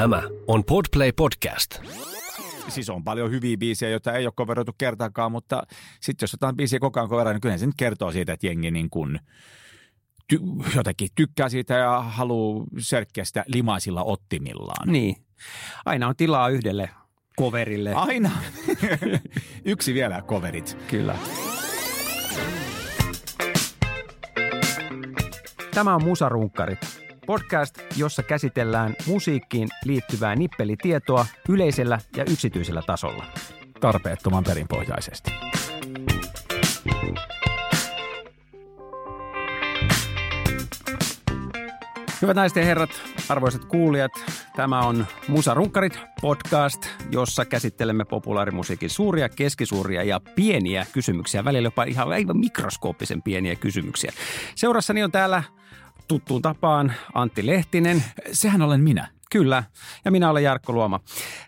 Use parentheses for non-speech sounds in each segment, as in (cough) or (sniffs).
Tämä on Podplay Podcast. Siis on paljon hyviä biisejä, joita ei ole coveroitu kertaakaan, mutta sitten jos jotain biisiä koko ajan coveroidaan, niin kyllä se nyt kertoo siitä, että jengi niin kuin ty- jotenkin tykkää siitä ja haluaa serkkiä sitä limaisilla ottimillaan. Niin. Aina on tilaa yhdelle coverille. Aina. (laughs) Yksi vielä coverit. Kyllä. Tämä on Musarunkkarit, podcast, jossa käsitellään musiikkiin liittyvää nippelitietoa yleisellä ja yksityisellä tasolla. Tarpeettoman perinpohjaisesti. Hyvät naiset ja herrat, arvoisat kuulijat, tämä on Musa Runkkarit podcast, jossa käsittelemme populaarimusiikin suuria, keskisuuria ja pieniä kysymyksiä, välillä jopa ihan aivan mikroskooppisen pieniä kysymyksiä. Seurassani on täällä tuttuun tapaan Antti Lehtinen. Sehän olen minä. Kyllä, ja minä olen Jarkko Luoma.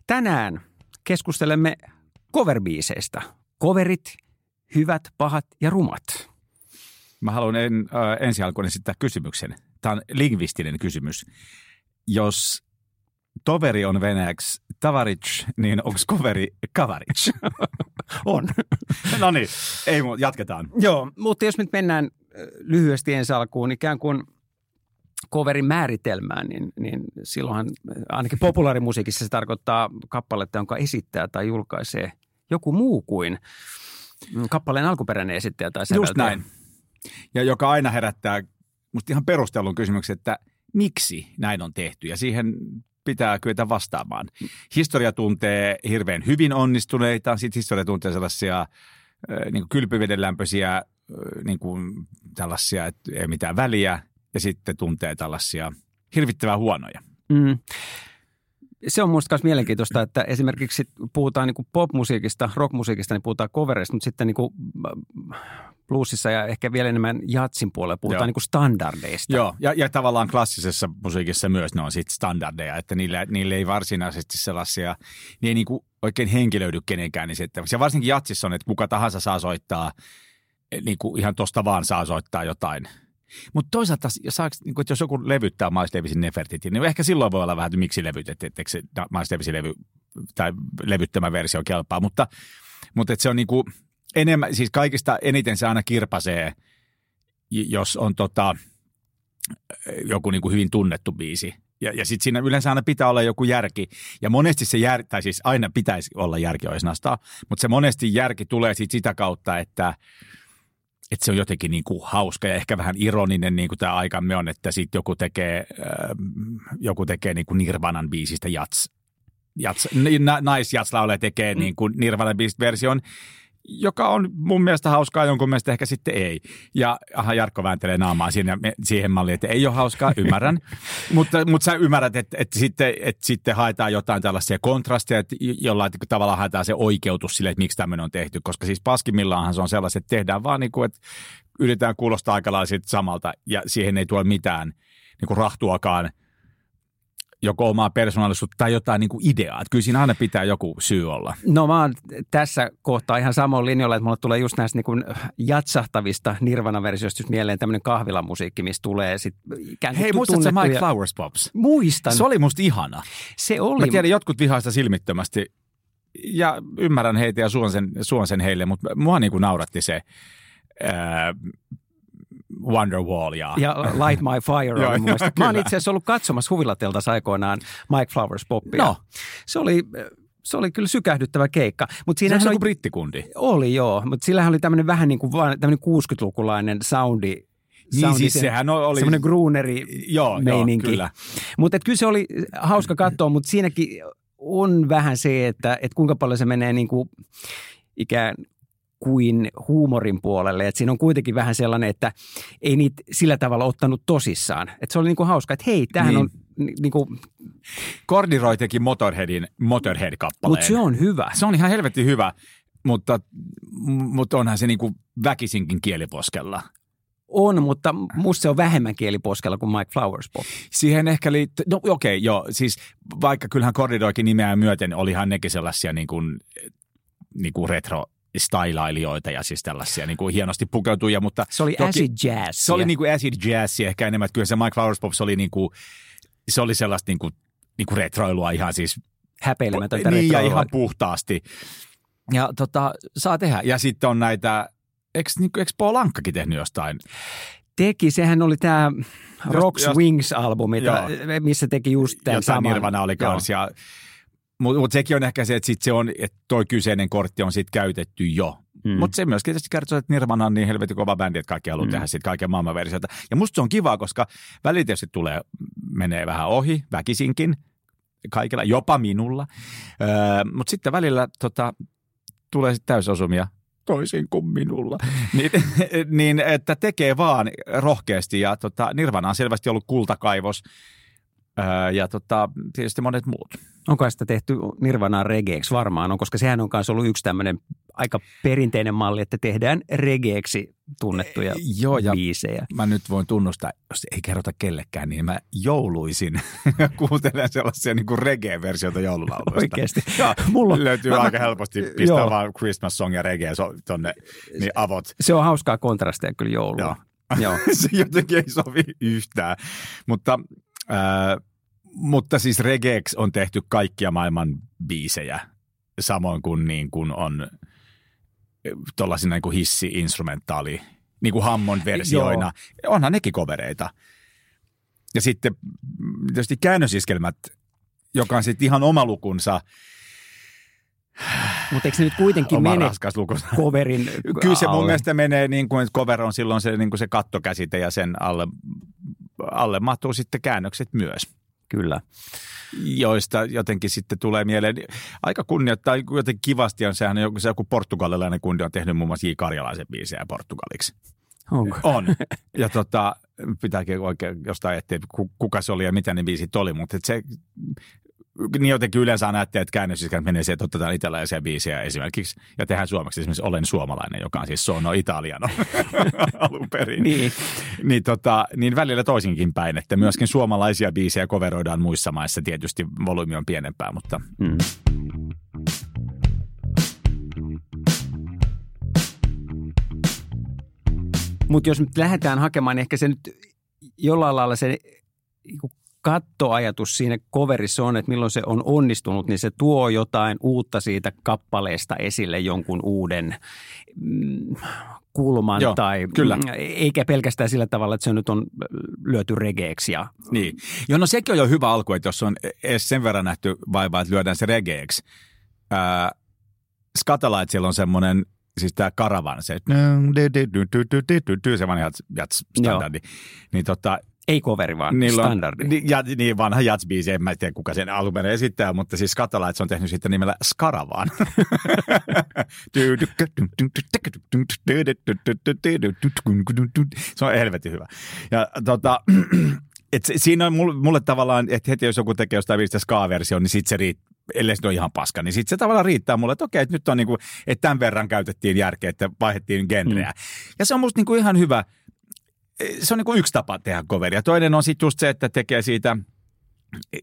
Tänään keskustelemme coverbiiseistä. Coverit, hyvät, pahat ja rumat. Mä haluan en, äh, ensi alkuun esittää kysymyksen. Tämä on lingvistinen kysymys. Jos toveri on venäjäksi tavaric, niin onko coveri kavaric? (laughs) On. (laughs) no niin, ei jatketaan. Joo, mutta jos nyt mennään äh, lyhyesti ensi alkuun ikään kuin coverin määritelmään, niin, niin silloinhan ainakin populaarimusiikissa se tarkoittaa kappaletta, jonka esittää tai julkaisee joku muu kuin kappaleen alkuperäinen esittäjä tai Just säveltäjä. näin. Ja joka aina herättää musta ihan perustellun kysymyksen, että miksi näin on tehty ja siihen pitää kyetä vastaamaan. Historia tuntee hirveän hyvin onnistuneita, sitten historia tuntee sellaisia niin kylpyvedenlämpöisiä, niin kuin tällaisia, että ei mitään väliä, ja sitten tuntee tällaisia hirvittävän huonoja. Mm. Se on musta myös mielenkiintoista, että esimerkiksi puhutaan niin popmusiikista, rockmusiikista, niin puhutaan covereista, mutta sitten niin kuin bluesissa ja ehkä vielä enemmän jatsin puolella puhutaan Joo. niin kuin standardeista. Joo, ja, ja tavallaan klassisessa musiikissa myös ne on sitten standardeja, että niille, niille ei varsinaisesti sellaisia, ne ei niinku oikein henkilöidy kenenkään esittämäksi. Ja varsinkin jatsissa on, että kuka tahansa saa soittaa, niinku ihan tosta vaan saa soittaa jotain. Mutta toisaalta, jos, saaks, niinku, että jos joku levyttää Miles Davisin Nefertitin, niin ehkä silloin voi olla vähän, että miksi levytet, etteikö se Miles Davisin levy tai levyttämä versio kelpaa. Mutta, mutta se on niinku enemmän, siis kaikista eniten se aina kirpasee, jos on tota, joku niin kuin hyvin tunnettu biisi. Ja, ja sitten siinä yleensä aina pitää olla joku järki. Ja monesti se järki, tai siis aina pitäisi olla järki oisnasta, mutta se monesti järki tulee sit sitä kautta, että, että se on jotenkin niin kuin hauska ja ehkä vähän ironinen, niin kuin tämä aikamme on, että sitten joku tekee, äh, joku tekee niin kuin Nirvanan biisistä jats, jats, na, naisjatslaulaja tekee niin kuin Nirvanan biisistä version, joka on mun mielestä hauskaa, jonkun mielestä ehkä sitten ei. Ja aha, Jarkko vääntelee naamaa siinä, siihen malliin, että ei ole hauskaa, ymmärrän. (laughs) mutta, mutta sä ymmärrät, että, että, sitten, että sitten haetaan jotain tällaisia kontrasteja, että jollain tavalla haetaan se oikeutus sille, että miksi tämmöinen on tehty. Koska siis paskimmillaanhan se on sellaiset, että tehdään vaan niin kuin, että yritetään kuulostaa aika samalta ja siihen ei tule mitään niin kuin rahtuakaan joko omaa persoonallisuutta tai jotain niin kuin ideaa. Että kyllä siinä aina pitää joku syy olla. No mä oon tässä kohtaa ihan samoin linjalla, että mulle tulee just näistä niin kuin jatsahtavista Nirvana-versioista mieleen tämmöinen kahvilamusiikki, missä tulee sit ikään kuin Hei, muistatko Mike Flowers Pops? Muistan. Se oli musta ihana. se oli. Mä tiedän, jotkut vihaista silmittömästi ja ymmärrän heitä ja suon sen, suon sen heille, mutta mua niin kuin nauratti se ää, Wonderwall ja, Ja Light My Fire Joo, oli mun. Mä oon itse asiassa ollut katsomassa huvilateltassa aikoinaan Mike Flowers Poppia. No. Se oli, se oli kyllä sykähdyttävä keikka. Mutta se on oli, joku brittikundi. oli joo, mutta sillähän oli tämmöinen vähän niin kuin vaan tämmöinen 60-lukulainen soundi. Niin soundi siis se- sehän oli... Semmoinen grooneri Joo, joo, meininki. kyllä. Mutta kyllä se oli hauska katsoa, mutta siinäkin on vähän se, että, että kuinka paljon se menee niin kuin ikään kuin huumorin puolelle. Että siinä on kuitenkin vähän sellainen, että ei niitä sillä tavalla ottanut tosissaan. Että se oli niin kuin hauska, että hei, tämähän Niin. on ni- niin kuin, Corduroy teki Motorheadin Motorhead-kappaleen. mutta se on hyvä. Se on ihan helvetin hyvä, mutta, mutta onhan se niin kuin väkisinkin kieliposkella. On, mutta musta se on vähemmän kieliposkella kuin Mike Flowers Pop. Siihen ehkä liittyy, no okei, okay, joo, siis vaikka kyllähän Corridoikin nimeä myöten, olihan nekin sellaisia niin kuin, niin kuin retro stylailijoita ja siis tällaisia niin kuin hienosti pukeutujia, mutta Se oli toki- acid jazz. se oli niin kuin acid jazz ehkä enemmän, että kyllä se Mike Flowers Pops oli niin kuin, se oli sellaista niin kuin niin kuin retroilua ihan siis Häpeilemätöntä niin, ja retroilua. ihan puhtaasti. Ja tota, saa tehdä. Ja sitten on näitä, eikö, niin, eikö Paul Ankkakin tehnyt jostain? Teki, sehän oli tämä Rocks Wings-albumi, missä teki just tämän Jotain saman. Nirvana oli Joo. kans. Ja, mutta mut sekin on ehkä se, että sit se on, että toi kyseinen kortti on sitten käytetty jo. Mm. Mutta se myöskin tietysti kertoo, että Nirvana on niin helvetin kova bändi, että kaikki haluaa Mm. tehdä sitten kaiken maailman versioita. Ja musta se on kiva, koska välillä tietysti tulee, menee vähän ohi, väkisinkin, kaikilla, jopa minulla. Öö, Mutta sitten välillä tota, tulee sitten täysosumia toisin kuin minulla. (laughs) niin, niin, että tekee vaan rohkeasti ja tota, Nirvana on selvästi ollut kultakaivos öö, ja tota, tietysti monet muut. Onko sitä tehty Nirvanaa regeeksi? Varmaan on, koska sehän on myös ollut yksi tämmöinen aika perinteinen malli, että tehdään regeeksi tunnettuja Joo, ja biisejä. mä nyt voin tunnustaa, jos ei kerrota kellekään, niin mä jouluisin (laughs) kuuntelen sellaisia niin reggae-versioita joululauluista. Oikeasti. Joo, Mulla löytyy mä- aika helposti pistää Joo. vaan Christmas song ja reggae so, tonne, niin avot. Se on hauskaa kontrastia kyllä jouluun. Joo. Joo. (laughs) se jotenkin ei sovi yhtään. Mutta, äh, mutta siis regeeksi on tehty kaikkia maailman biisejä, samoin kuin, niin kuin on tuollaisina niin kuin hissi-instrumentaali, niin kuin Hammond-versioina. Onhan nekin kovereita. Ja sitten mm, tietysti käännösiskelmät, joka on sitten ihan oma lukunsa, Mutta eikö se nyt kuitenkin oma mene raskas lukunsa. coverin Kyllä se mun mielestä menee niin kuin, että cover on silloin se, niin kuin se kattokäsite ja sen alle, alle mahtuu sitten käännökset myös, Kyllä. joista jotenkin sitten tulee mieleen. Aika kunnioittaa, jotenkin kivasti on sehän joku, se joku portugalilainen kundi on tehnyt muun muassa J. Karjalaisen biisejä portugaliksi. Onko? On. Ja tota, pitääkin oikein jostain etsiä, ku- kuka se oli ja mitä ne biisit oli, mutta se, niin jotenkin yleensä aina ajattelee, että käännösiskät menee siihen, että otetaan italialaisia biisejä esimerkiksi, ja tehdään suomeksi esimerkiksi Olen suomalainen, joka on siis Sono Italiano (laughs) alun perin. Niin. Niin, tota, niin välillä toisinkin päin, että myöskin suomalaisia biisejä coveroidaan muissa maissa. Tietysti volyymi on pienempää, mutta Mm. Mutta jos nyt lähdetään hakemaan, niin ehkä se nyt jollain lailla se niinku kattoajatus siinä coverissa on, että milloin se on onnistunut, niin se tuo jotain uutta siitä kappaleesta esille, jonkun uuden mm, kulman Joo, tai kyllä. eikä pelkästään sillä tavalla, että se nyt on lyöty regeeksi ja Niin. Joo, no sekin on jo hyvä alku, että jos on edes sen verran nähty vaivaa, että lyödään se regeeksi. Ää, Scatalightsilla on semmoinen, siis tämä karavan, se se vanha jats standardi. Niin tota, ei coveri vaan niillä on, standardi. Niin, ja, niin vanha jats-biisi, en mä tiedä kuka sen alun esittää, mutta siis Scatalights on tehnyt sitten nimellä Skaravaan. (laughs) se on helvetin hyvä. Ja tota, (clears throat) et siinä on mulle, mulle tavallaan, että heti jos joku tekee jostain viistä ska-versio, niin sit se riittää ellei se ole ihan paska, niin sitten se tavallaan riittää mulle, että okei, että nyt on niinku, että tämän verran käytettiin järkeä, että vaihdettiin genreä. Mm. Ja se on musta niinku ihan hyvä, se on niinku yksi tapa tehdä coveria. Toinen on sitten just se, että tekee siitä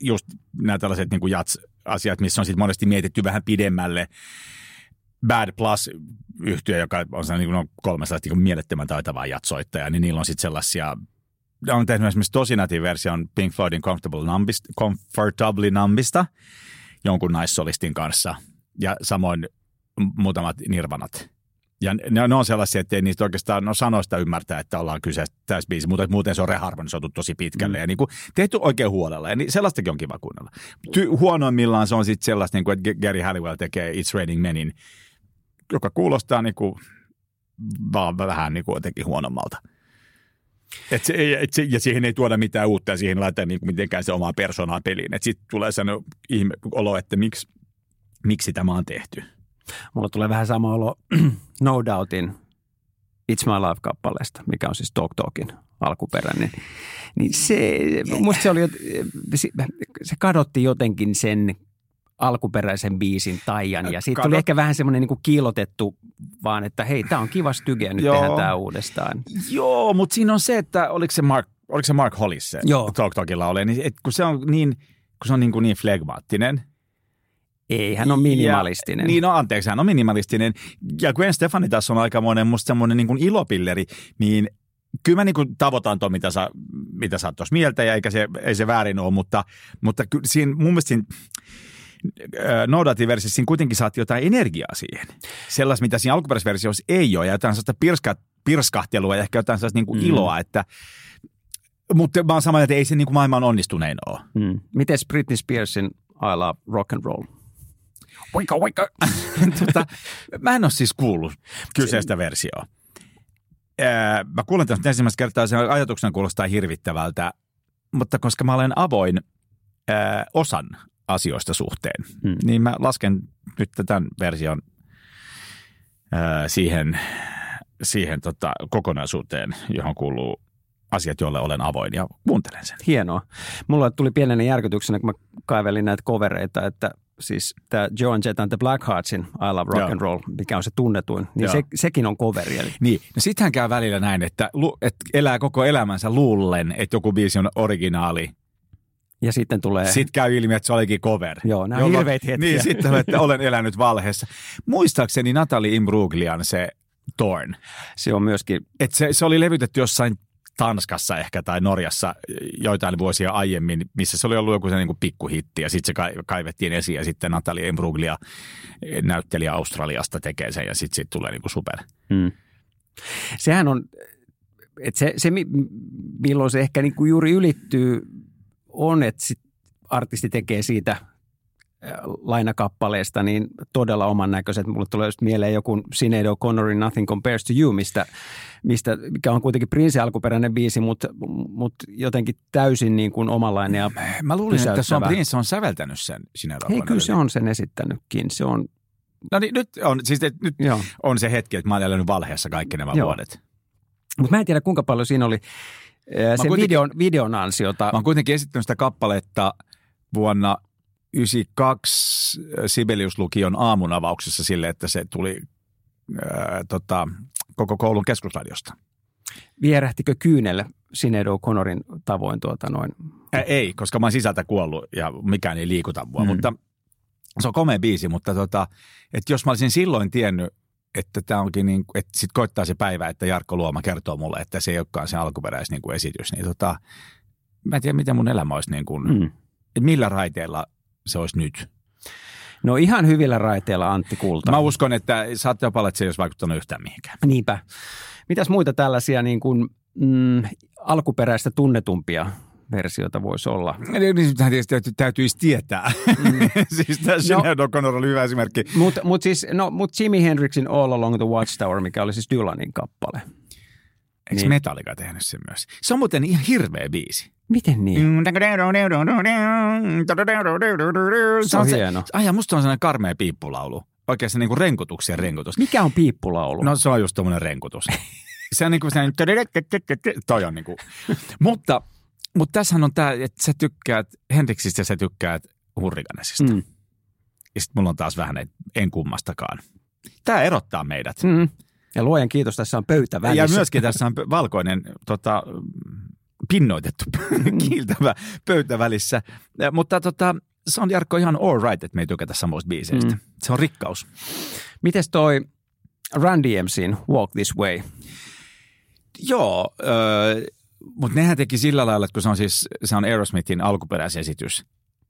just nämä tällaiset niinku jats-asiat, missä on sitten monesti mietitty vähän pidemmälle. Bad Plus-yhtiö, joka on se niin kuin 300 niin mielettömän taitavaa jatsoittajaa, niin niillä on sitten sellaisia ne on tehnyt esimerkiksi tosinati version Pink Floydin Comfortable Numbista, Comfortably Numbista jonkun naissolistin kanssa ja samoin muutamat nirvanat. Ja ne, ne on sellaisia, että ei niistä oikeastaan no sanoista ymmärtää, että ollaan kyseessä tässä biisi, mutta muuten se on reharmonisoitu tosi pitkälle mm. ja niin kuin tehty oikein huolella. Ja niin sellaistakin on kiva kuunnella. Ty- huonoimmillaan se on sitten sellaista, niin kuin, että Gary Halliwell tekee It's Raining Menin, joka kuulostaa niin kuin, vaan vähän niin kuin jotenkin huonommalta. Et se, et se, ja siihen ei tuoda mitään uutta ja siihen laitetaan niin mitenkään se omaa persoonaa peliin. Sitten tulee sellainen ihme olo, että miksi, miksi tämä on tehty. Mulla tulee vähän sama olo (clears throat) No Doubtin It's My Life-kappaleesta, mikä on siis Talk Talkin alkuperäinen. Niin se, musta se oli, se, se kadotti jotenkin sen alkuperäisen biisin taian ja siitä tuli ehkä vähän semmoinen niin kiilotettu vaan, että hei, tämä on kiva styge nyt Joo. tehdään tämä uudestaan. Joo, mutta siinä on se, että oliko se Mark, oliko se Mark Hollis se Joo. Talk Talkilla oli, niin et kun se on niin, kun se on niin, kuin niin flegmaattinen. Ei, hän on minimalistinen. Ja, niin, no anteeksi, hän on minimalistinen. Ja Gwen Stefani tässä on aikamoinen musta semmoinen niin kuin ilopilleri, niin kyllä mä niin kuin tavoitan tuon, mitä sä, mitä sä oot tuossa mieltä, ja eikä se, ei se väärin ole, mutta, mutta kyllä siinä, mun mielestä siinä, No Dati-versiossa siinä kuitenkin saat jotain energiaa siihen. Sellaista, mitä siinä alkuperäisessä versiossa ei ole, ja jotain sellaista pirska, pirskahtelua ja ehkä jotain sellaista niin kuin mm. iloa, että mutta mä oon samaa, että ei se niin kuin maailman onnistunein ole. Mm. Miten Britney Spearsin I Love Rock and Roll? Oika, oika. (laughs) tota, mä en ole siis kuullut kyseistä versioa. Mä kuulen tästä ensimmäistä kertaa, sen ajatuksena kuulostaa hirvittävältä, mutta koska mä olen avoin ää, osan asioista suhteen, hmm. niin mä lasken nyt tämän version ää, siihen, siihen tota, kokonaisuuteen, johon kuuluu asiat, joille olen avoin ja kuuntelen sen. Hienoa. Mulla tuli pienenä järkytyksenä, kun mä kaivelin näitä kovereita, että siis tämä Joan Jett and the Blackheartsin I Love Rock Joo. and Roll, mikä on se tunnetuin, niin se, sekin on coveri. Eli. Niin, no sittenhän käy välillä näin, että, että elää koko elämänsä luullen, että joku biisi on originaali, ja sitten tulee... Sitten käy ilmi, että se olikin cover. Joo, nämä on hirveitä hetkiä. Niin, sitten että olen elänyt valheessa. Muistaakseni Natalie Imbruglian se Torn. Se on myöskin... Et se, se oli levytetty jossain Tanskassa ehkä tai Norjassa joitain vuosia aiemmin, missä se oli ollut joku se niin kuin pikkuhitti ja sitten se kaivettiin esiin ja sitten Natalia Imbruglia näyttelijä Australiasta tekee sen ja sitten siitä tulee niin kuin super. Hmm. Sehän on, että se, se milloin se ehkä niin kuin juuri ylittyy on, että sit artisti tekee siitä lainakappaleesta niin todella oman näköiset. Mulle tulee just mieleen joku Sinead O'Connorin Nothing Compares to You, mistä, mistä, mikä on kuitenkin Prince alkuperäinen biisi, mutta, mutta jotenkin täysin niin kuin omanlainen ja Mä luulin, että se on Prince on säveltänyt sen Sinead. Hei, kyllä se on sen esittänytkin. Se on No niin, nyt on, siis nyt Joo. on se hetki, että mä olen elänyt valheessa kaikki nämä Joo. vuodet. Mutta mä en tiedä, kuinka paljon siinä oli sen videon, videon ansiota. Mä oon kuitenkin esittänyt sitä kappaletta vuonna 92 Sibelius-lukion aamunavauksessa sille, että se tuli ää, tota, koko koulun keskusradiosta. Vierähtikö kyynelle Sinead O'Connorin tavoin tuota noin? Ää, ei, koska mä oon sisältä kuollut ja mikään ei liikuta mua, mm. mutta se on komea biisi, mutta tota, että jos mä olisin silloin tiennyt, että tämä onkin niin, että sitten koittaa se päivä, että Jarkko Luoma kertoo mulle, että se ei olekaan se alkuperäis niin kuin esitys, niin tota, mä en tiedä, miten mun elämä olisi niin kuin, mm. millä raiteella se olisi nyt? No ihan hyvillä raiteilla Antti Kulta. Mä uskon, että saatte jopa että se ei olisi vaikuttanut yhtään mihinkään. Niinpä. Mitäs muita tällaisia niin kuin, mm, alkuperäistä tunnetumpia versioita voisi olla. Niin, niin täytyy, täytyisi tietää. Mm. (laughs) siis tässä no, O'Connor oli hyvä esimerkki. Mutta mut siis, no, mut Jimi Hendrixin All Along the Watchtower, mikä oli siis Dylanin kappale. Eikö niin. Metallica tehnyt sen myös? Se on muuten ihan hirveä biisi. Miten niin? Se on hieno. Se, ai, musta on sellainen karmea piippulaulu. Oikeasti niin kuin renkutuksen renkutus. Mikä on piippulaulu? No se on just tuommoinen renkutus. se on niin kuin sellainen, toi on niin kuin. mutta, mutta tässähän on tämä, että sä tykkäät Hendrixistä ja sä tykkäät Hurrikanesista. Mm. Ja sitten mulla on taas vähän, että en kummastakaan. Tämä erottaa meidät. Mm. Ja luojan kiitos, tässä on pöytä välissä. Ja myöskin tässä on valkoinen tota, pinnoitettu, mm. (laughs) kiiltävä pöytä välissä. Mutta tota, se on Jarkko ihan all right, että me ei tykätä samoista biiseistä. Mm. Se on rikkaus. Mites toi Run DMCin Walk This Way? Joo, äh, mutta nehän teki sillä lailla, että kun se on siis se on Aerosmithin alkuperäisesitys,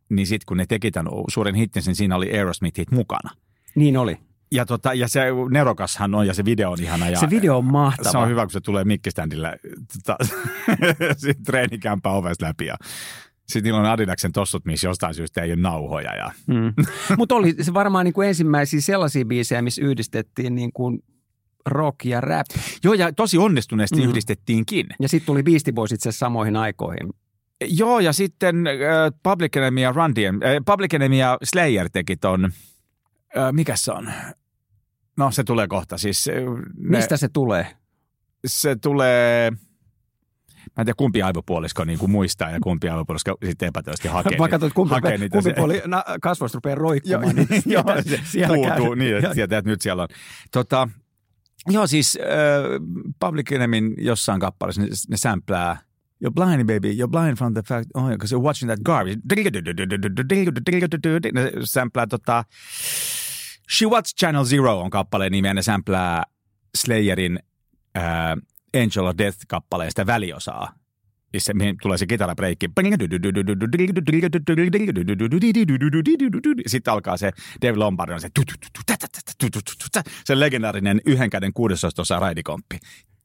niin sitten kun ne teki tämän suuren hittin, niin siinä oli Aerosmithit mukana. Niin oli. Ja, tota, ja se nerokashan on ja se video on ihana. Ja se video on mahtava. Se on hyvä, kun se tulee mikkiständillä tota, (laughs) treenikämpää ovesta läpi. Ja sitten niillä on Adidaksen tossut, missä jostain syystä ei ole nauhoja. Ja... Mm. (laughs) Mutta oli se varmaan niin kuin ensimmäisiä sellaisia biisejä, missä yhdistettiin niin kuin rock ja rap. Joo, ja tosi onnistuneesti mm. yhdistettiinkin. Ja sitten tuli Beastie Boys itse samoihin aikoihin. Joo, ja sitten äh, Public Enemy ja Run DM, äh, Public Enemy ja Slayer teki ton, äh, mikä se on? No se tulee kohta. Siis, ne, Mistä se tulee? Se tulee... Mä en tiedä, kumpi aivopuolisko niin kuin muistaa ja kumpi aivopuolisko sitten epätoisesti (laughs) hakee. Vaikka niitä, kumpi, hakee niitä kumpi se... puoli na, kasvoista rupeaa roikkumaan, niin (laughs) joo, se siellä puutuu, käy. niin, että sieltä, että nyt siellä on. Tota, joo, siis äh, Public Enemyn jossain kappaleessa ne, ne sämplää You're blind, baby. You're blind from the fact, oh, because you're watching that garbage. (laughs) Ne sämplää tota, She Watch Channel Zero on kappaleen nimi ja ne sämplää Slayerin äh, Angel of Death-kappaleesta väliosaa, missä mihin tulee se kitarabreikki. Sitten alkaa se Dave Lombardin se, se legendaarinen yhden käden kuudesostossa raidikomppi.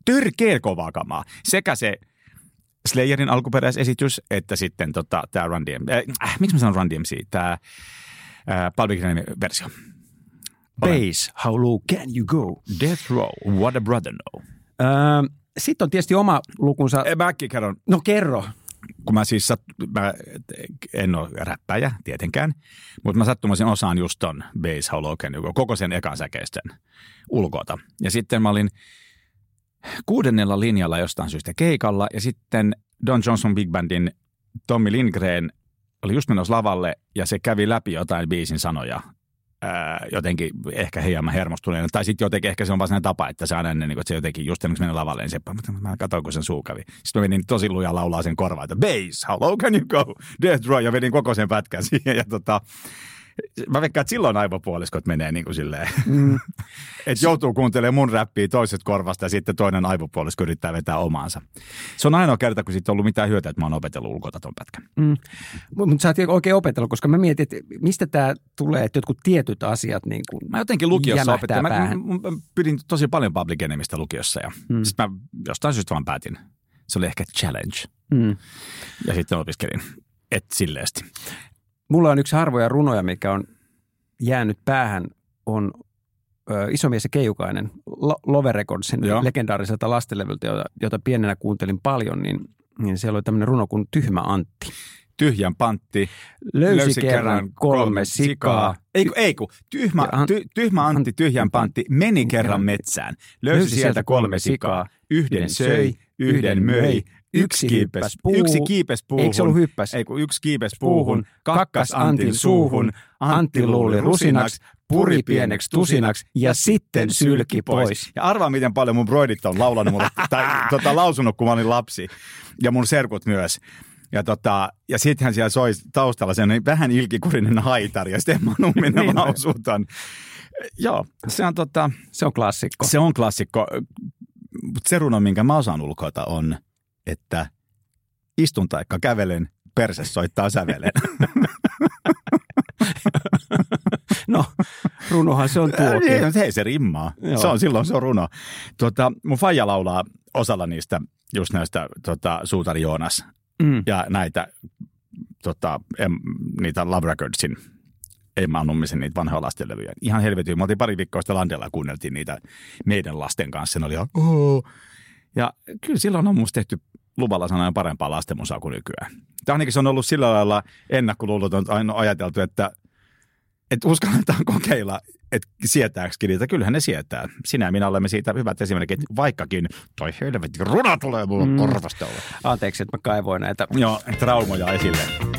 Törkeä kovaa kamaa. Sekä se Slayerin alkuperäisesitys, että sitten tota, tämä Run DMC. Äh, miksi mä sanon Run DMC? Tämä äh, versio. Bass, How Low Can You Go? Death Row, What a Brother Know. Öö, sitten on tietysti oma lukunsa. Mäkin kerron. No kerro. Kun mä siis, mä en ole räppäjä tietenkään, mutta mä sattumoisin osaan just ton Bass, How Low Can You Go, koko sen ekan säkeisten ulkoota. Ja sitten mä olin kuudennella linjalla jostain syystä keikalla ja sitten Don Johnson Big Bandin Tommy Lindgren oli just menossa lavalle ja se kävi läpi jotain biisin sanoja jotenkin ehkä hieman hermostuneena. Tai sitten jotenkin ehkä se on vaan sellainen tapa, että se aina ennen, että se jotenkin just ennen kuin menen lavalle, niin se, mä katsoin, kun sen suu kävi. Sitten mä menin tosi lujaa laulaa sen korvaan, että bass, how low can you go? Death Row, ja vedin koko sen pätkän siihen. Ja tota, mä veikkaan, että silloin aivopuoliskot menee niin kuin silleen, mm. (laughs) että joutuu kuuntelemaan mun räppiä toiset korvasta ja sitten toinen aivopuolisko yrittää vetää omaansa. Se on ainoa kerta, kun siitä on ollut mitään hyötyä, että mä oon opetellut ulkoa ton pätkän. Mm. Mutta sä et oikein opetellut, koska mä mietin, että mistä tämä tulee, että jotkut tietyt asiat niin kuin Mä jotenkin lukiossa opettelin. Mä, mä, mä, pidin tosi paljon Public Enemistä lukiossa ja mm. sitten mä jostain syystä vaan päätin. Se oli ehkä challenge. Mm. Ja sitten opiskelin et silleesti. Mulla on yksi harvoja runoja, mikä on jäänyt päähän, on ö, Isomies ja Keijukainen Love Recordsin Joo. legendaariselta lastenlevyltä, jota, jota pienenä kuuntelin paljon, niin, niin siellä oli tämmöinen runo kuin Tyhmä Antti. Tyhjän pantti. Löysi, löysi kerran kolme sikaa. Ei, ei kun, tyhmä, ty, tyhmä Antti, tyhjän pantti, meni kerran metsään. Löysi sieltä kolme sikaa. Yhden söi, yhden möi, Yksi kiipes, puu. yksi kiipes puuhun. Eikö se ollut hyppäs? Ei kun yksi kiipes puuhun, kakkas Antin suuhun, Antti luuli rusinaksi, puri pieneksi tusinaksi ja sitten sylki pois. Ja arvaa, miten paljon mun broidit on laulanut mulle, (laughs) tai tota, lausunut, kun mä olin lapsi. Ja mun serkut myös. Ja, tota, ja sittenhän siellä soi taustalla sen vähän ilkikurinen haitari ja sitten Numminen (laughs) niin. lausutan. Joo, se on, tota, se on klassikko. Se on klassikko. Se runo, minkä mä osaan ulkoita on – että istun taikka kävelen, perse soittaa sävelen. (laughs) no, runohan se on tuokin. Ei, hei, se rimmaa. Joo. Se on silloin se on runo. Tuota, mun faija laulaa osalla niistä, just näistä tota, Suutari Joonas mm. ja näitä tota, em, niitä Love Recordsin Emma Nummisen niitä vanhoja lastenlevyjä. Ihan helvetin. Me oltiin pari viikkoa sitten Landella kuunneltiin niitä meidän lasten kanssa. Ne oli ihan, oh, ja kyllä silloin on musta tehty luvalla sanoen parempaa lastenmusaa kuin nykyään. Tämä ainakin se on ollut sillä lailla ennakkoluuloton aina ajateltu, että, että uskalletaan (laughs) kokeilla, että sietääkö niitä. Kyllähän ne sietää. Sinä ja minä olemme siitä hyvät esimerkit, vaikkakin toi helvetti runa tulee mulle mm. korvasta. Anteeksi, että mä kaivoin näitä. Joo, traumoja esille.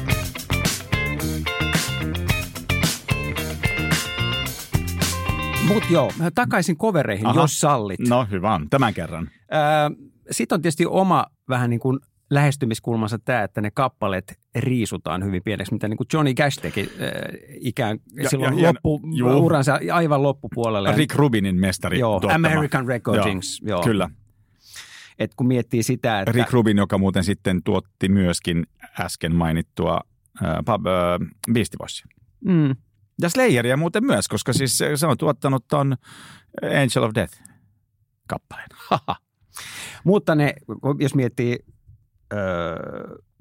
Mutta joo, takaisin kovereihin, Aha. jos sallit. No hyvä, tämän kerran. Sitten on tietysti oma vähän niin kuin lähestymiskulmansa tämä, että ne kappaleet riisutaan hyvin pieneksi, mitä niin kuin Johnny Cash teki äh, ikään ja, silloin ja, loppu, ja, uransa aivan loppupuolelle. Rick Rubinin mestari. Joo, tuottama. American Recordings. Joo, joo. Kyllä. Et kun miettii sitä, että... Rick Rubin, joka muuten sitten tuotti myöskin äsken mainittua äh, pub, äh, Beastie Boysia. Mm. Ja Slayeria muuten myös, koska siis se on tuottanut ton Angel of Death kappaleen. Mutta ne, jos miettii äh,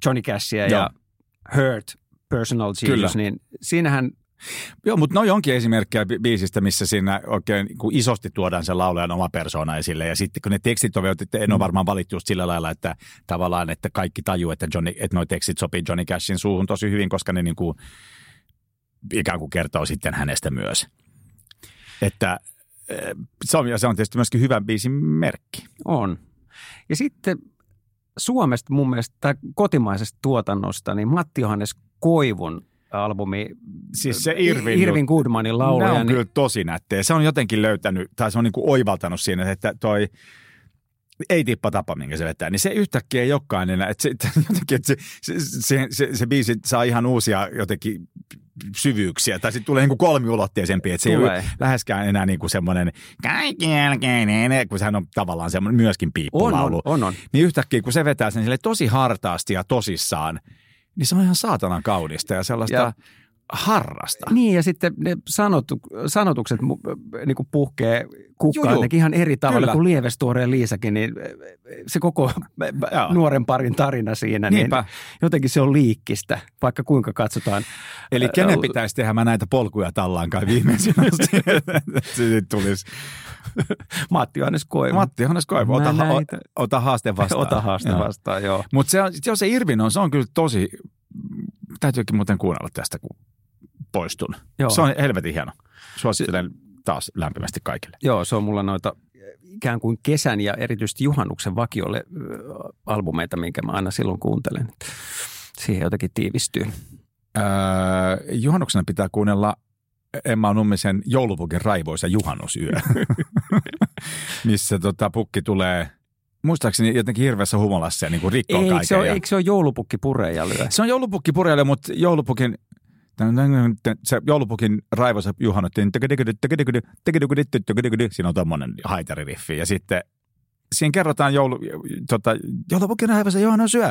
Johnny Cashia ja Hurt, Personal Jesus, niin siinähän Joo, mutta no onkin esimerkkejä biisistä, missä siinä oikein kun isosti tuodaan se laulajan oma persona esille. Ja sitten kun ne tekstit on, en ole mm. varmaan valittu just sillä lailla, että tavallaan, että kaikki tajuu, että, Johnny, että nuo tekstit sopii Johnny Cashin suuhun tosi hyvin, koska ne niin kuin, ikään kuin kertoo sitten hänestä myös. Että eh, se on, se on tietysti myöskin hyvän biisin merkki. On. Ja sitten Suomesta mun mielestä, tai kotimaisesta tuotannosta, niin Matti Johannes Koivun albumi. Siis se Irvin, Irvin Goodmanin lauluja. Nämä on niin... kyllä tosi nättejä. Se on jotenkin löytänyt, tai se on niin kuin oivaltanut siinä, että toi ei tippa tapa, minkä se vetää, niin se yhtäkkiä ei olekaan enää. Että se, (laughs) jotenkin, että se, se, se, se, se biisi saa ihan uusia jotenkin syvyyksiä, tai sitten tulee niin kuin kolmiulotteisempi, että se Tulee. ei ole läheskään enää niin kuin semmoinen kaikki jälkeinen, kun sehän on tavallaan semmoinen myöskin On, piippulaulu. on, on, on. Niin yhtäkkiä, kun se vetää sen sille tosi hartaasti ja tosissaan, niin se on ihan saatanan kaunista ja sellaista ja. Harrasta. Niin ja sitten ne sanotu, sanotukset niin kuin puhkee kukkaan jotenkin ihan eri tavalla Kyllä. kuin Lievestuore ja Liisakin, niin se koko (laughs) nuoren parin tarina siinä, Niinpä. niin jotenkin se on liikkistä, vaikka kuinka katsotaan. Eli kenen pitäisi tehdä mä näitä polkuja tallankaan viimeisenä asti, (laughs) että se tulisi. Matti Johannes Koivu. Matti Johannes Koivu, ota, ha- näitä- ota haaste vastaan. Ota haaste Joo. vastaan, joo. Mutta se, on- jos se Irvin on, se on kyllä tosi, täytyykin muuten kuunnella tästä, kun poistun. Joo. Se on helvetin hieno. Suosittelen taas lämpimästi kaikille. Joo, se on mulla noita ikään kuin kesän ja erityisesti juhannuksen vakiolle albumeita, minkä mä aina silloin kuuntelen. Siihen jotenkin tiivistyy. Öö, juhannuksena pitää kuunnella Emma Nummisen joulupukin raivoisa juhannusyö, (laughs) missä tota, pukki tulee muistaakseni jotenkin hirveässä humolassa ja niin kuin rikkoo kaiken. se, ole, ja... eikö se ole joulupukki puree ja lyö? Se on joulupukki purjalle, mutta joulupukin se joulupukin raivoisa juhannut, siinä on tommonen haitaririffi ja sitten siinä kerrotaan joulu, tota, joulupukin raivoisa juhannut syö.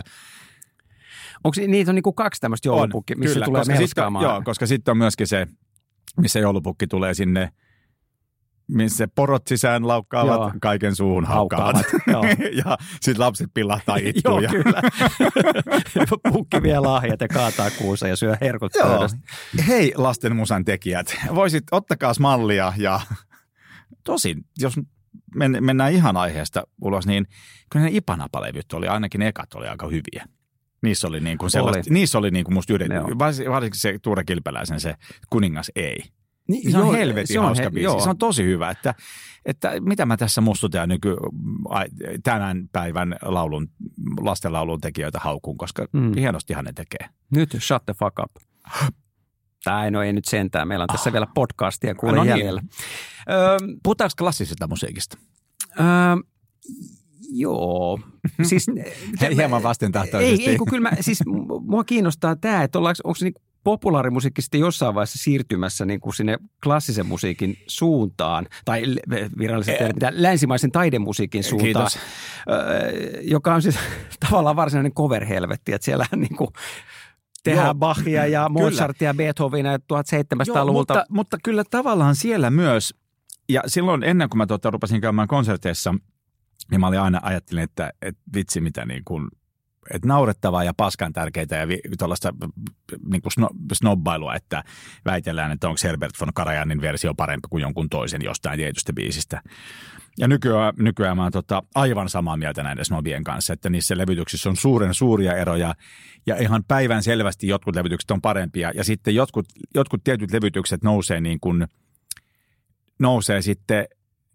Onko niitä on niinku kaksi tämmöistä joulupukki, missä kyllä, tulee koska melskaamaan? joo, koska sitten on myöskin se, missä joulupukki tulee sinne, missä porot sisään laukkaavat, Joo. kaiken suuhun haukkaavat. (laughs) Ja sitten lapset pillahtaa (laughs) Joo, itkuun. ja, kyllä. (laughs) Pukki vie lahjat ja kaataa kuusa ja syö herkut Joo. pöydästä. Hei lasten musan tekijät, voisit ottakaa mallia ja tosin, jos men, mennään ihan aiheesta ulos, niin kyllä ne Ipanapalevyt oli, ainakin ne ekat oli aika hyviä. Niissä oli niin kuin sellaista, Oli. niissä oli niin kuin musta Joo. varsinkin varsinkin se Tuure Kilpeläisen se Kuningas ei. Niin, Se on joo, helvetin se on hauska he- biisi. joo. Se on tosi hyvä, että, että mitä mä tässä mustutan nyky, tämän päivän laulun, lastenlaulun tekijöitä haukun, koska Mm. hienostihan ne tekee. Nyt shut the fuck up. Tai no ei nyt sentään. Meillä on tässä vielä podcastia kuule No niin. jäljellä. Öö, Puhutaanko klassisesta musiikista? öö, joo. Siis, (laughs) Hieman vastentahtoisesti. Ei, ei kun kyllä mä, siis mua kiinnostaa tämä, että ollaanko, onko se niin populaarimusiikki sitten jossain vaiheessa siirtymässä niin kuin sinne klassisen musiikin suuntaan, tai virallisesti mitä, länsimaisen taidemusiikin suuntaan, Kiitos. joka on siis (laughs) tavallaan varsinainen cover-helvetti, että siellä niin kuin tehdään Joo, Bachia ja Mozartia ja Beethovenia 1700-luvulta. mutta, mutta kyllä tavallaan siellä myös, ja silloin ennen kuin mä tuota, rupesin käymään konserteissa, niin mä olin aina ajattelin, että, että vitsi mitä niin kuin, että naurettavaa ja paskan tärkeitä ja vi- tuollaista niin kuin sno, snobbailua, että väitellään, että onko Herbert von Karajanin versio parempi kuin jonkun toisen jostain tietystä biisistä. Ja nykyään, nykyään mä oon tota, aivan samaa mieltä näiden snobien kanssa, että niissä levytyksissä on suuren suuria eroja ja ihan päivän selvästi jotkut levytykset on parempia ja sitten jotkut, jotkut tietyt levytykset nousee niin kuin, nousee sitten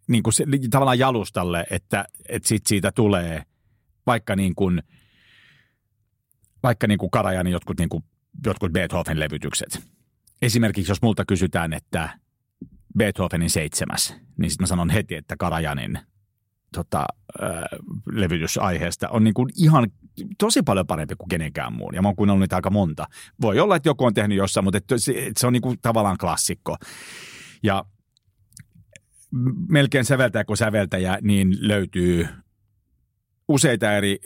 niin kuin se, tavallaan jalustalle, että, että sit siitä tulee vaikka niin kuin, vaikka niin kuin Karajanin jotkut, niin kuin, jotkut Beethoven-levytykset. Esimerkiksi jos multa kysytään, että Beethovenin seitsemäs, niin sitten mä sanon heti, että Karajanin tota, äh, levytysaiheesta on niin kuin ihan tosi paljon parempi kuin kenenkään muun. Ja mä oon kuunnellut niitä aika monta. Voi olla, että joku on tehnyt jossain, mutta että se, että se on niin kuin tavallaan klassikko. Ja melkein säveltäjä kuin säveltäjä, niin löytyy useita eri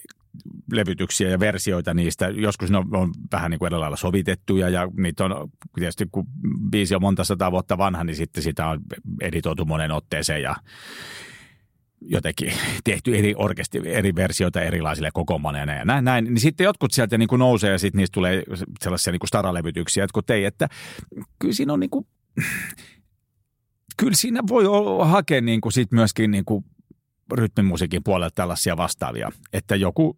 levytyksiä ja versioita niistä. Joskus ne on, on vähän niin kuin eri lailla sovitettuja ja niitä on tietysti kun biisi on monta sataa vuotta vanha, niin sitten sitä on editoitu monen otteeseen ja jotenkin (laughs) tehty eri orkesti, eri versioita erilaisille kokoonpanoille ja näin, näin. Niin sitten jotkut sieltä niin kuin nousee ja sitten niistä tulee sellaisia niin kuin staralevytyksiä, jotkut ei, että kyllä siinä on niin kuin, (sniffs) kyllä siinä voi hakea niin kuin sit myöskin niin kuin rytmimusiikin puolelta tällaisia vastaavia, että joku,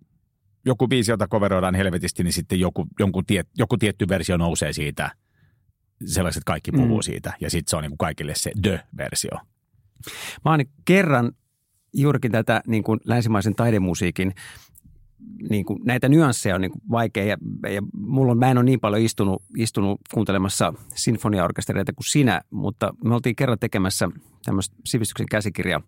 joku biisi, jota coveroidaan helvetisti, niin sitten joku, jonkun tiet, joku tietty versio nousee siitä, sellaiset kaikki puhuu Mm. siitä, ja sitten se on niin kuin kaikille se the-versio. Mä oon kerran juurikin tätä niin kuin länsimaisen taidemusiikin niin kuin, näitä nyansseja on niin kuin vaikea ja, ja mulla on, mä en ole niin paljon istunut, istunut kuuntelemassa sinfoniaorkestereita kuin sinä, mutta me oltiin kerran tekemässä tämmöistä sivistyksen käsikirja ää,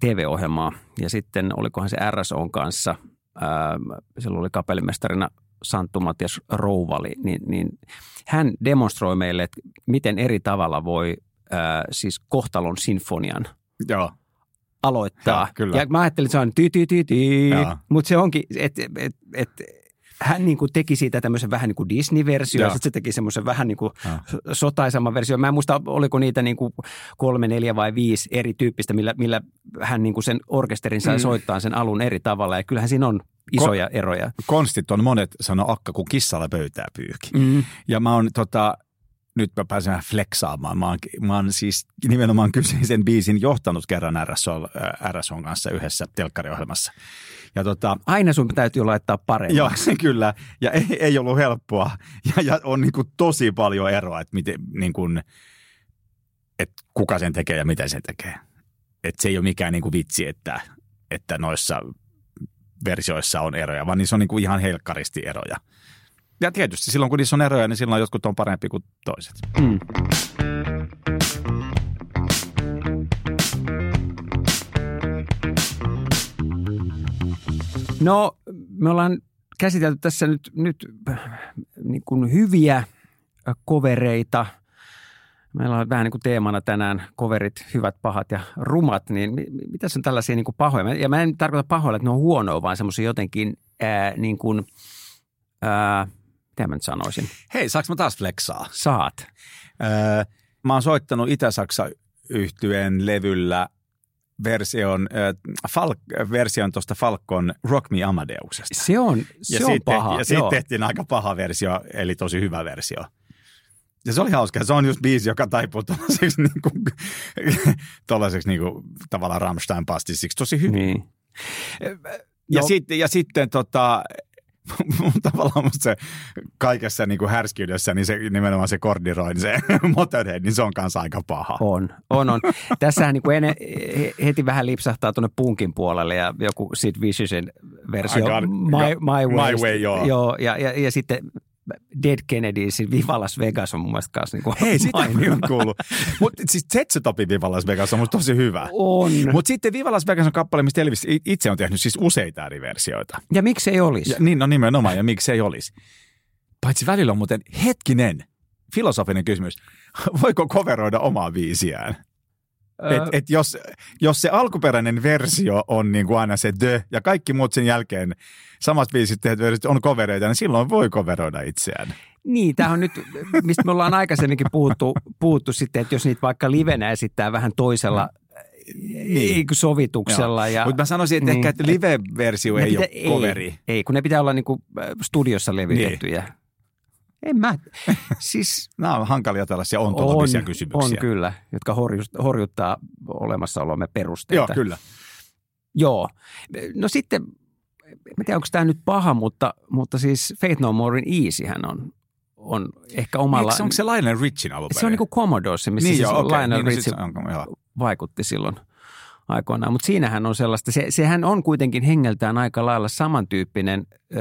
TV-ohjelmaa ja sitten olikohan se RSOn kanssa, ää, silloin oli kapellimestarina Santtu Matias Rouvali, niin, niin hän demonstroi meille, että miten eri tavalla voi äh, siis kohtalon sinfonian Joo. aloittaa. Joo, kyllä. Ja mä ajattelin, että se on ty ty ty ty, mutta se onkin, että et, et, hän niin kuin teki siitä tämmöisen vähän niin kuin Disney-versio, ja Joo. sitten se teki semmoisen vähän niin kuin Joo. sotaisamman versio. Mä en muista, oliko niitä niin kuin kolme, neljä vai viisi eri tyyppistä, millä, millä hän niin kuin sen orkesterin sai Mm. soittaa sen alun eri tavalla. Ja kyllähän siinä on isoja eroja. Konstit on monet sano akka, kun kissalla pöytää pyyhki. Mm. Ja mä oon tota, nyt mä pääsen vähän flexaamaan. Mä oon, mä oon siis nimenomaan kyseisen biisin johtanut kerran RSO, äh, RSOn kanssa yhdessä telkkariohjelmassa. Ja tota, Aina sun täytyy laittaa Joo, paremmaksi. (laughs) kyllä. Ja ei, ei ollut helppoa. Ja, ja on niin kuin tosi paljon eroa, että, miten, niin kuin, että kuka sen tekee ja miten se tekee. Että se ei ole mikään niin kuin vitsi, että, että noissa versioissa on eroja, vaan niissä on niin kuin ihan helkkaristi eroja. Ja tietysti silloin, kun niissä on eroja, niin silloin jotkut on parempi kuin toiset. Mm. No, me ollaan käsitelty tässä nyt, nyt äh, niin kuin hyviä äh, kovereita. Meillä on vähän niin kuin teemana tänään koverit, hyvät, pahat ja rumat, niin mi- mi- mitä on tällaisia niin kuin pahoja? Ja mä en tarkoita pahoilla, että ne on huonoa, vaan semmoisia jotenkin ää, niin kuin, ää, mitä mä nyt sanoisin, Hei, saaks mä taas flexaa? saat. Öö, mä oon soittanut Itä-Saksa yhtyeen levyllä version, äh, Falk, version tuosta Falcon Rock Me Amadeuksesta. Se on, se on siitä paha. Tehtiin, ja siitä tehtiin aika paha versio, eli tosi hyvä versio. Ja se oli hauska. Se on just biisi, joka taipuu tuollaiseksi, (laughs) niinku, niinku, tavallaan Rammstein-pastissiksi tosi hyvin. Niin. Ja, No. sitten, ja sitten tota, tavallaan musta se kaikessa niin kuin härskyydessä, niin se nimenomaan se kordiroin, se (laughs) Motorhead, niin se on kanssa aika paha. On, on, on. Tässähän niin kuin ene, he- heti vähän lipsahtaa tuonne punkin puolelle ja joku Sid Vicious'n versio. Got my, my, My way. Way, joo. joo ja, ja, ja, sitten Dead Kennedys, Viva Las Vegas on mun mielestä kanssa niin kuin Hei, sitä on kuullut. Mutta siis Zetsetopin Viva Las Vegas on musta tosi hyvä. On. Mutta sitten Viva Las Vegas on kappale, mistä Elvis itse on tehnyt siis useita eri versioita. Ja miksi ei olisi? Ja, niin, no nimenomaan, ja miksi ei olisi. Paitsi välillä on muuten hetkinen, filosofinen kysymys. (laughs) Voiko coveroida omaa biisiään? Et, et jos, jos se alkuperäinen versio on niin kuin aina se the ja kaikki muut sen jälkeen samat biisit tehdyt versiot on covereita, niin silloin voi coveroida itseään. Niin, tämä on nyt, mistä me ollaan aikaisemminkin puhuttu, puhuttu sitten, että jos niitä vaikka livenä esittää vähän toisella niin. sovituksella. Ja, Mutta mä sanoisin, että niin. ehkä että live-versio ei pitä- ole coveri. Ei, ei, kun ne pitää olla niinku äh, studiossa levitettyjä. Niin. En mä, (laughs) siis Nämä on hankalia tällaisia ontologisia on, kysymyksiä. on kyllä, jotka horjuttaa olemassaolomme perusteita. Joo, kyllä. Joo. No sitten, en tiedä onko tämä nyt paha, mutta, mutta siis Faith No Morein Easyhän on, on ehkä omalla... Eikö se, onko se Lionel Richin alun se on niin kuin Commodore, missä niin siis joo, okei. Lionel niin, no on- joo. vaikutti silloin aikoinaan. Mutta siinähän on sellaista, se, sehän on kuitenkin hengeltään aika lailla samantyyppinen ö,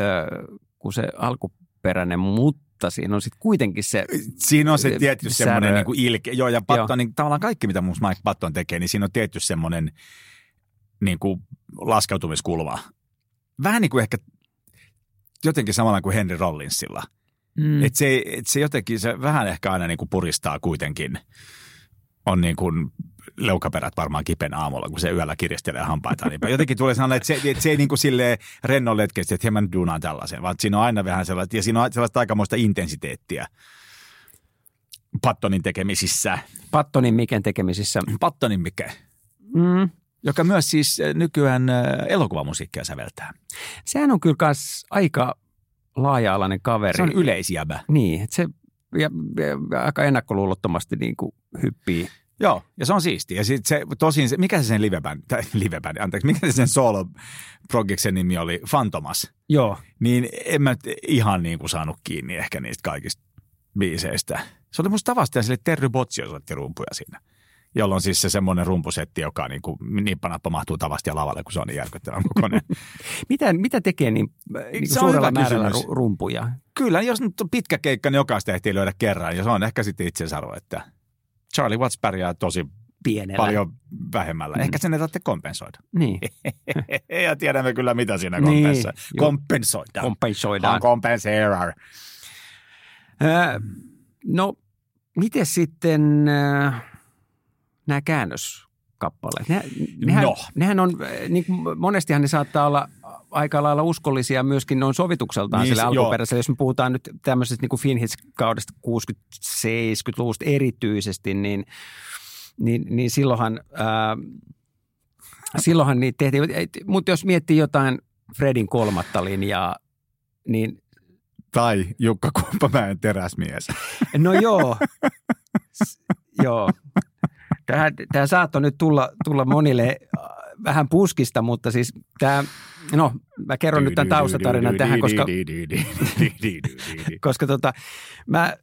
kuin se alkuperäinen, mutta siinä on sitten kuitenkin se, Siinä on se tietty Särö. semmoinen niin kuin ilke. Joo, ja Patton, niin tavallaan kaikki, mitä musta Mike Patton tekee, niin siinä on tietty semmoinen niin kuin laskeutumiskulma. Vähän niin kuin ehkä jotenkin samalla kuin Henry Rollinsilla. mm, Mm. Et se, et se jotenkin, se vähän ehkä aina niin kuin puristaa kuitenkin. On niin kuin leukaperät varmaan kipen aamulla, kun se yöllä kiristelee hampaita. Niin jotenkin tulee sellainen, että se, että se ei niin kuin silleen rennon letkeästi, että hieman duunaan tällaisen, vaan siinä on aina vähän sellaista, ja siinä on sellaista aikamoista intensiteettiä Pattonin tekemisissä. Pattonin Miken tekemisissä. Pattonin mikä, Mm, joka myös siis äh, nykyään äh, elokuvamusiikkia säveltää. sehän on kyllä kans aika laaja-alainen kaveri. Se on yleisjäbä. Niin, että se ja, ja, aika ennakkoluulottomasti niin kuin hyppii. Joo, ja se on siisti. Ja sit se, tosin, se, mikä se sen livebändi, tai (laughs) livebändi, anteeksi, mikä se sen solo nimi oli, Fantomas. Joo. Niin en mä ihan niin kuin saanut kiinni ehkä niistä kaikista biiseistä. Se oli musta tavasta ja sille Terry Bozzio soitti rumpuja siinä. Jolloin siis se semmoinen rumpusetti, joka niin kuin nippanappa mahtuu tavasti ja lavalle, kun se on niin järkyttävän kokoinen. (laughs) Mitä, mitä tekee niin, niin Se suurella määrällä kysymys. ru- rumpuja? Kyllä, jos nyt on pitkä keikka, niin jokaista ehtii löydä kerran. Ja se on ehkä sitten itseisarvo, että Charlie Watts pärjää tosi pienellä. paljon vähemmällä. Mm. Ehkä sen ei tarvitse kompensoida. (laughs) Niin, (laughs) ja tiedämme kyllä, mitä siinä Niin, kompensoi. joo. kompensoidaan. kompensoidaan. Ää, no, miten sitten äh, nämä käännöskappaleet? Ne, nehän, No. nehän on, niin monestihan ne saattaa olla aika lailla uskollisia myöskin noin sovitukseltaan Niin, sille alkuperäiselle. Jos me puhutaan nyt tämmöisestä niin kuin Finhits-kaudesta 60-70-luvusta erityisesti, niin, niin, niin silloinhan, ää, silloinhan niitä tehtiin. Mutta jos miettii jotain Fredin kolmatta linjaa, niin Tai Jukka Kumppamäen teräsmies. (laughs) No joo, S- joo. Tähän, tämä saattoi nyt tulla, tulla monille vähän puskista, mutta siis tämä, no mä kerron nyt tämän taustatarinan tähän, koska, koska tota, mä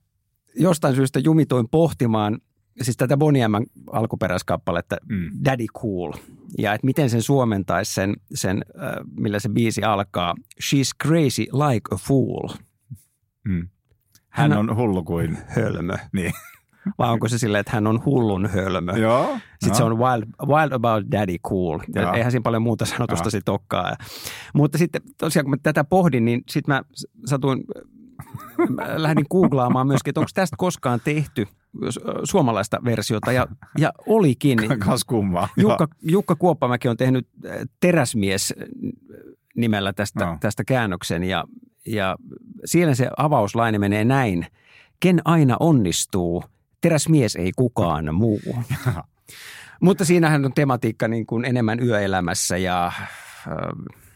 jostain syystä jumitoin pohtimaan siis tätä Boniemman alkuperäiskappaletta Mm. Daddy Cool ja että miten sen suomentaisi sen, sen äh, millä se biisi alkaa She's crazy like a fool, Mm. Hän Hän on hullu kuin... hölmö. Niin. Vai onko se silleen, että hän on hullun hölmö? Joo. Sitten se on wild, wild about daddy cool. Ja Joo. eihän siinä paljon muuta sanotusta sitten olekaan. Mutta sitten tosiaan, kun mä tätä pohdin, niin sitten mä satuin, mä lähdin googlaamaan myöskin, että onko tästä koskaan tehty suomalaista versiota. Ja, ja olikin. Kas kummaa. Jukka, Jukka Kuoppamäki on tehnyt äh, Teräsmies nimellä tästä, Joo. tästä käännöksen ja, ja siellä se avauslaine menee näin. Ken aina onnistuu, teräsmies ei kukaan muu. (laughs) Mutta siinähän on tematiikka niin kuin enemmän yöelämässä ja äh,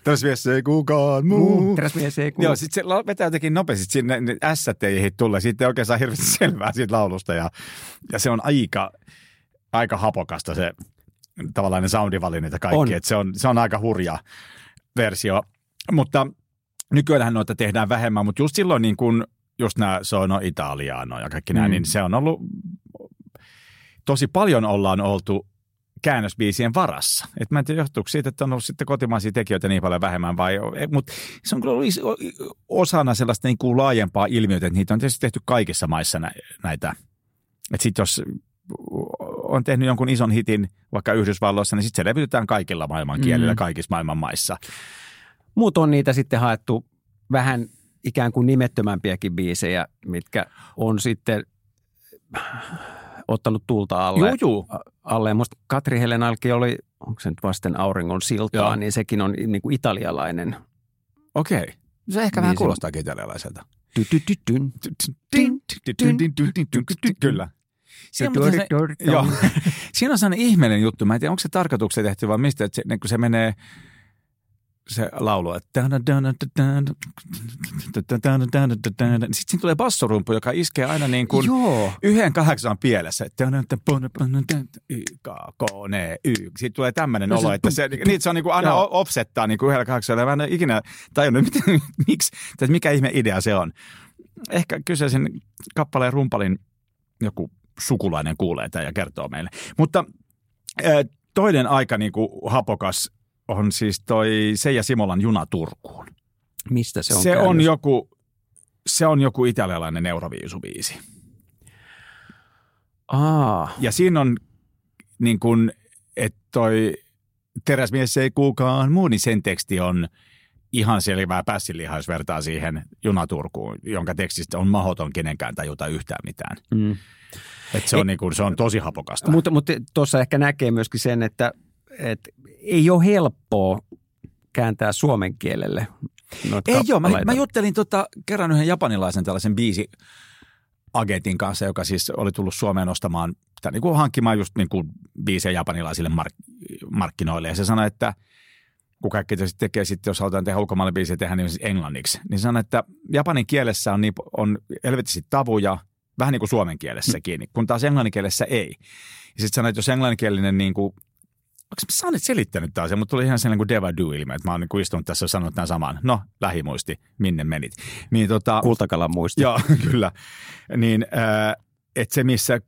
Teräsmies ei kukaan muu. teräsmies ei kukaan. Joo, sitten se vetää jotenkin nopeasti, sinne ne ässät ei tulla. Sitten ei oikein saa hirveästi (laughs) selvää siitä laulusta ja, ja se on aika, aika hapokasta se tavallaan ne soundivalinnat ja kaikki. On. Et se, on, se on aika hurja versio. Mutta nykyään noita tehdään vähemmän, mutta just silloin niin kuin just nämä Sono Italiano ja kaikki nämä, Mm. niin se on ollut, tosi paljon ollaan oltu käännösbiisien varassa. Et mä en tiedä, johtuuko siitä, että on ollut sitten kotimaisia tekijöitä niin paljon vähemmän vai, mutta se on kyllä ollut osana sellaista niin kuin laajempaa ilmiötä, että niitä on tietysti tehty kaikissa maissa nä, näitä. Että sitten jos on tehnyt jonkun ison hitin vaikka Yhdysvalloissa, niin sitten se levytetään kaikilla maailman kielillä, Mm. kaikissa maailman maissa. Muut on niitä sitten haettu vähän ikään kuin nimettömämpiäkin biisejä, mitkä on sitten ottanut tulta alle. Juu, juu. alle. Musta Katri Helenalki oli, onko se nyt vasten auringon siltaa, Joo. niin sekin on niin kuin italialainen. Okei. Se ehkä Niin vähän se- kuulostaa italialaiselta. Kyllä. Siinä on, se, joo. (laughs) Siinä on sellainen ihmeellinen juttu. Mä en tiedä, onko se tarkoituksella tehty vai mistä, että se, niin kun se menee se laulu, että sitten siinä tulee bassorumpu, joka iskee aina niin kuin Joo. yhden kahdeksan pielessä. Y, K, K, N, Y. Siitä tulee tämmöinen No olo, että se, niitä se on niin kuin aina offsettaa niin kuin yhdellä kahdeksalla. Mä en ole ikinä tajunnut, miten, miksi, tai mikä ihme idea se on. Ehkä kyseisen kappaleen rumpalin joku sukulainen kuulee tämän ja kertoo meille. Mutta äh, toinen aika niin kuin hapokas on siis toi Seija Simolan Juna Turkuun. Mistä se on se on käännös? joku, se on joku italialainen euroviisubiisi. Aa, Ja siinä on niin kuin, että toi teräsmies ei kukaan muu, niin sen teksti on ihan selvää pässilihaa, jos vertaa siihen Junaturkuun, jonka tekstistä on mahdoton kenenkään tajuta yhtään mitään. mm. Et se, on niin kuin, se on tosi hapokasta. Mutta, mutta tuossa ehkä näkee myöskin sen, että, että ei ole helppoa kääntää suomen kielelle. Ei joo, mä, mä juttelin tota, kerran yhden japanilaisen tällaisen biisi agentin kanssa, joka siis oli tullut Suomeen ostamaan, tai niin kuin hankkimaan just niin kuin biisejä japanilaisille mark- markkinoille. Ja se sanoi, että kun kaikki tietysti tekee sitten, jos halutaan tehdä ulkomaille biisejä tehdä niin siis englanniksi, niin se sanoi, että japanin kielessä on, niin, on helvetisti tavuja, vähän niin kuin suomen kielessäkin, mm. kun taas englannin kielessä ei. Ja sitten sanoi, että jos englanninkielinen niin kuin Onko mä saanut selittänyt taas, mutta tuli ihan sellainen kuin Deva Do-ilme, että mä oon niin istunut tässä ja sanonut tämän saman. No, lähimuisti, minne menit. Niin tota, Kultakalan muisti. Joo, kyllä. Niin, äh, että se missä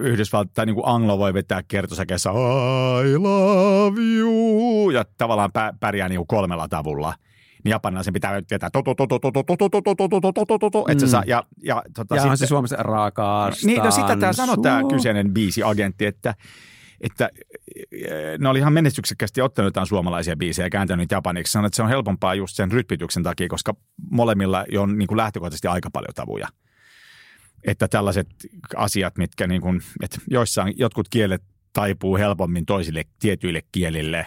Yhdysvalta tai niin kuin Anglo voi vetää kertosäkeessä I love you ja tavallaan pä- pärjää niin kuin kolmella tavulla. Niin japanilaisen pitää vetää to to to to to to to to to to to to to to to että se saa ja ja tota Ja onhan se sitten Suomessa rakaastaan niin, no sitä tämä sanoo tämä kyseinen biisi-agentti, että että ne oli ihan menestyksekkästi ottanut jotain suomalaisia biisejä ja kääntänyt japaniksi. Sanoin, että se on helpompaa just sen rytmityksen takia, koska molemmilla on niin kuin lähtökohtaisesti aika paljon tavuja. Että tällaiset asiat, mitkä niin kuin, että joissain jotkut kielet taipuu helpommin toisille tietyille kielille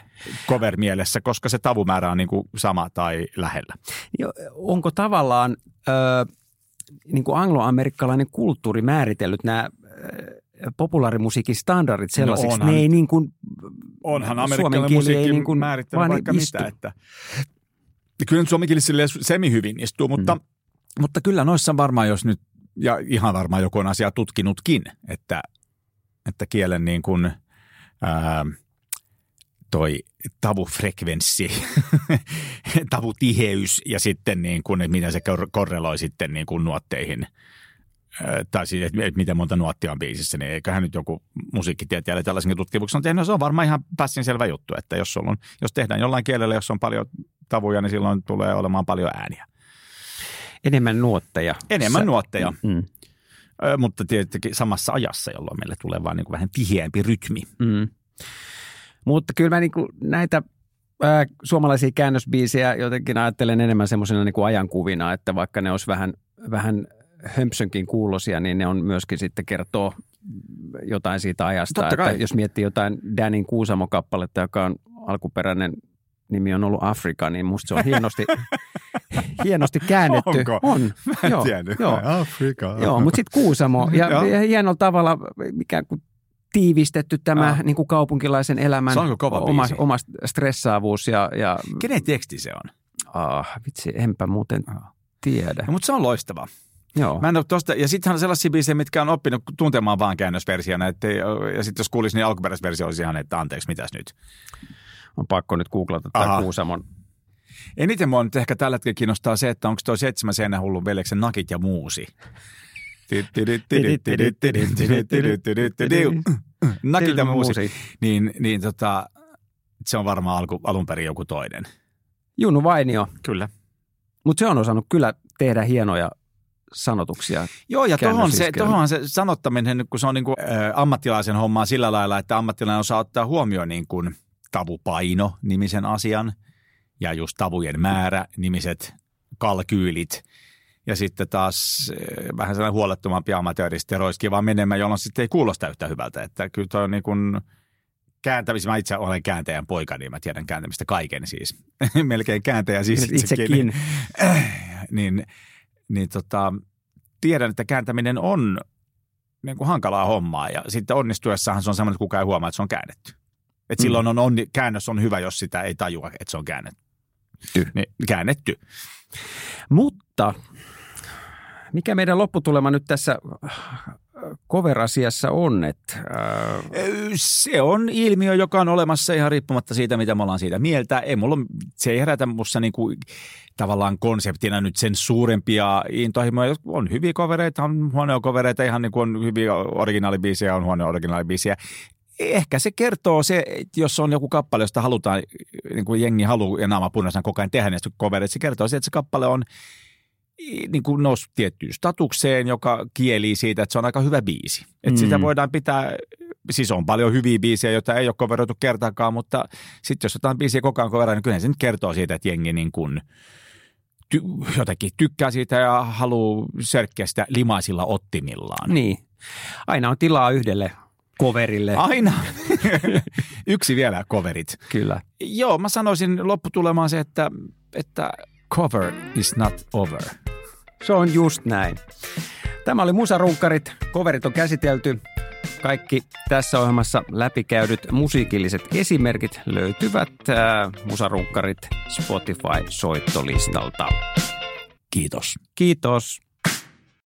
cover-mielessä, koska se tavumäärä on niin kuin sama tai lähellä. Onko tavallaan ö, niin kuin angloamerikkalainen kulttuuri määritellyt nämä populaarimusiikin standardit sellaisiksi, no onhan, ne ei niin kuin, onhan amerikkalainen musiikki niin kuin määrittänyt vaikka istu. mitä, että kyllä suomenkielisille semi hyvin istuu, mutta, mm. mutta kyllä noissa varmaan, jos nyt, ja ihan varmaan joku on asiaa tutkinutkin, että, että kielen niin kuin, ää, toi tavufrekvenssi, (laughs) tavutiheys ja sitten niin kuin, että miten se korreloi sitten niin kuin nuotteihin – tai siis, että miten monta nuottia on biisissä, niin eiköhän nyt joku musiikkitieteilijä tällaisen tutkimuksen on tehnyt. No se on varmaan ihan pässin selvä juttu, että jos, on, jos tehdään jollain kielellä, jos on paljon tavuja, niin silloin tulee olemaan paljon ääniä. Enemmän nuotteja. Enemmän Sä, nuotteja. Mm. Ö, mutta tietenkin samassa ajassa, jolloin meille tulee vaan niin kuin vähän tiheämpi rytmi. Mm. Mutta kyllä mä niin kuin näitä ää, suomalaisia käännösbiisejä jotenkin ajattelen enemmän semmoisena niin kuin ajankuvina, että vaikka ne olisi vähän, vähän hömpsönkin kuulosia, niin ne on myöskin sitten kertoo jotain siitä ajasta. Totta kai. Että jos miettii jotain Danin Kuusamo-kappaletta, joka on alkuperäinen nimi on ollut Afrika, niin musta se on hienosti, (laughs) hienosti käännetty. Onko? On. Mä en joo, tiennyt. Joo. Afrika. Joo, mutta sitten Kuusamo (laughs) ja, ja hienolla tavalla mikä kuin tiivistetty tämä ah. niin kuin kaupunkilaisen elämän oma, oma stressaavuus. Ja, ja... Kenen teksti se on? Ah, vitsi, enpä muuten ah. tiedä. No, mutta se on loistava. Joo. Mä en ole tosta, ja sittenhän on sellaisia biisejä, mitkä on oppinut tuntemaan vaan käännösversiona. Että, ja sitten jos kuulisi, niin alkuperäisversio olisi ihan, että anteeksi, mitäs nyt? On pakko nyt googlata tämä Kuusamon. Eniten mua nyt ehkä tällä hetkellä kiinnostaa se, että onko tuo seitsemän seinä hullun veljeksen nakit ja muusi. Nakit ja muusi. Niin, niin tota, se on varmaan alku, alun perin joku toinen. Junu Vainio. Kyllä. Mutta se on osannut kyllä tehdä hienoja sanotuksia. Joo, ja tuohon se, tohon se sanottaminen, kun se on niin kuin, ä, ammattilaisen hommaa sillä lailla, että ammattilainen osaa ottaa huomioon niin kuin tavupaino nimisen asian ja just tavujen määrä nimiset kalkyylit. Ja sitten taas vähän sellainen huolettomampi amatööristi roiski vaan menemään, jolloin sitten ei kuulosta yhtä hyvältä. Että kyllä toi on niin kuin kääntämistä. Mä itse olen kääntäjän poika, niin mä tiedän kääntämistä kaiken siis. (laughs) Melkein kääntäjä siis itsekin. itsekin. (clears throat) niin tota, tiedän, että kääntäminen on niin kuin hankalaa hommaa ja sitten onnistuessahan se on semmoinen, että kukaan ei huomaa, että se on käännetty. Et mm. silloin on onni, käännös on hyvä, jos sitä ei tajua, että se on käännetty. Niin, käännetty. Mutta mikä meidän lopputulema nyt tässä cover-asiassa on? Että, äh... Se on ilmiö, joka on olemassa ihan riippumatta siitä, mitä me ollaan siitä mieltä. Ei mulla, se ei herätä musta niinku, tavallaan konseptina nyt sen suurempia intohimoja. On hyviä kovereita, on huonoja kovereita, ihan niin kuin on hyviä originaalibiisejä, on huonoja originaalibiisejä ehkä se kertoo se, jos on joku kappale, josta halutaan, niin kuin jengi haluaa ja naama punaisena koko ajan tehdä covereita, se kertoo se, että se kappale on niin kuin noussut tiettyyn statukseen, joka kieli siitä, että se on aika hyvä biisi. Että mm. sitä voidaan pitää, siis on paljon hyviä biisejä, joita ei ole coveroitu kertaakaan, mutta sitten jos jotain biisiä koko ajan coveroidaan, niin kyllä se nyt kertoo siitä, että jengi niin kuin ty, jotenkin tykkää siitä ja haluaa sörkkiä sitä limaisilla ottimillaan. Niin. Aina on tilaa yhdelle coverille. Aina. (laughs) Yksi vielä coverit. Kyllä. Joo, mä sanoisin lopputulemaan se, että, että cover is not over. Se on just näin. Tämä oli Musarunkkarit. Coverit on käsitelty. Kaikki tässä ohjelmassa läpikäydyt musiikilliset esimerkit löytyvät äh, Musarunkkarit Spotify-soittolistalta. Kiitos. Kiitos.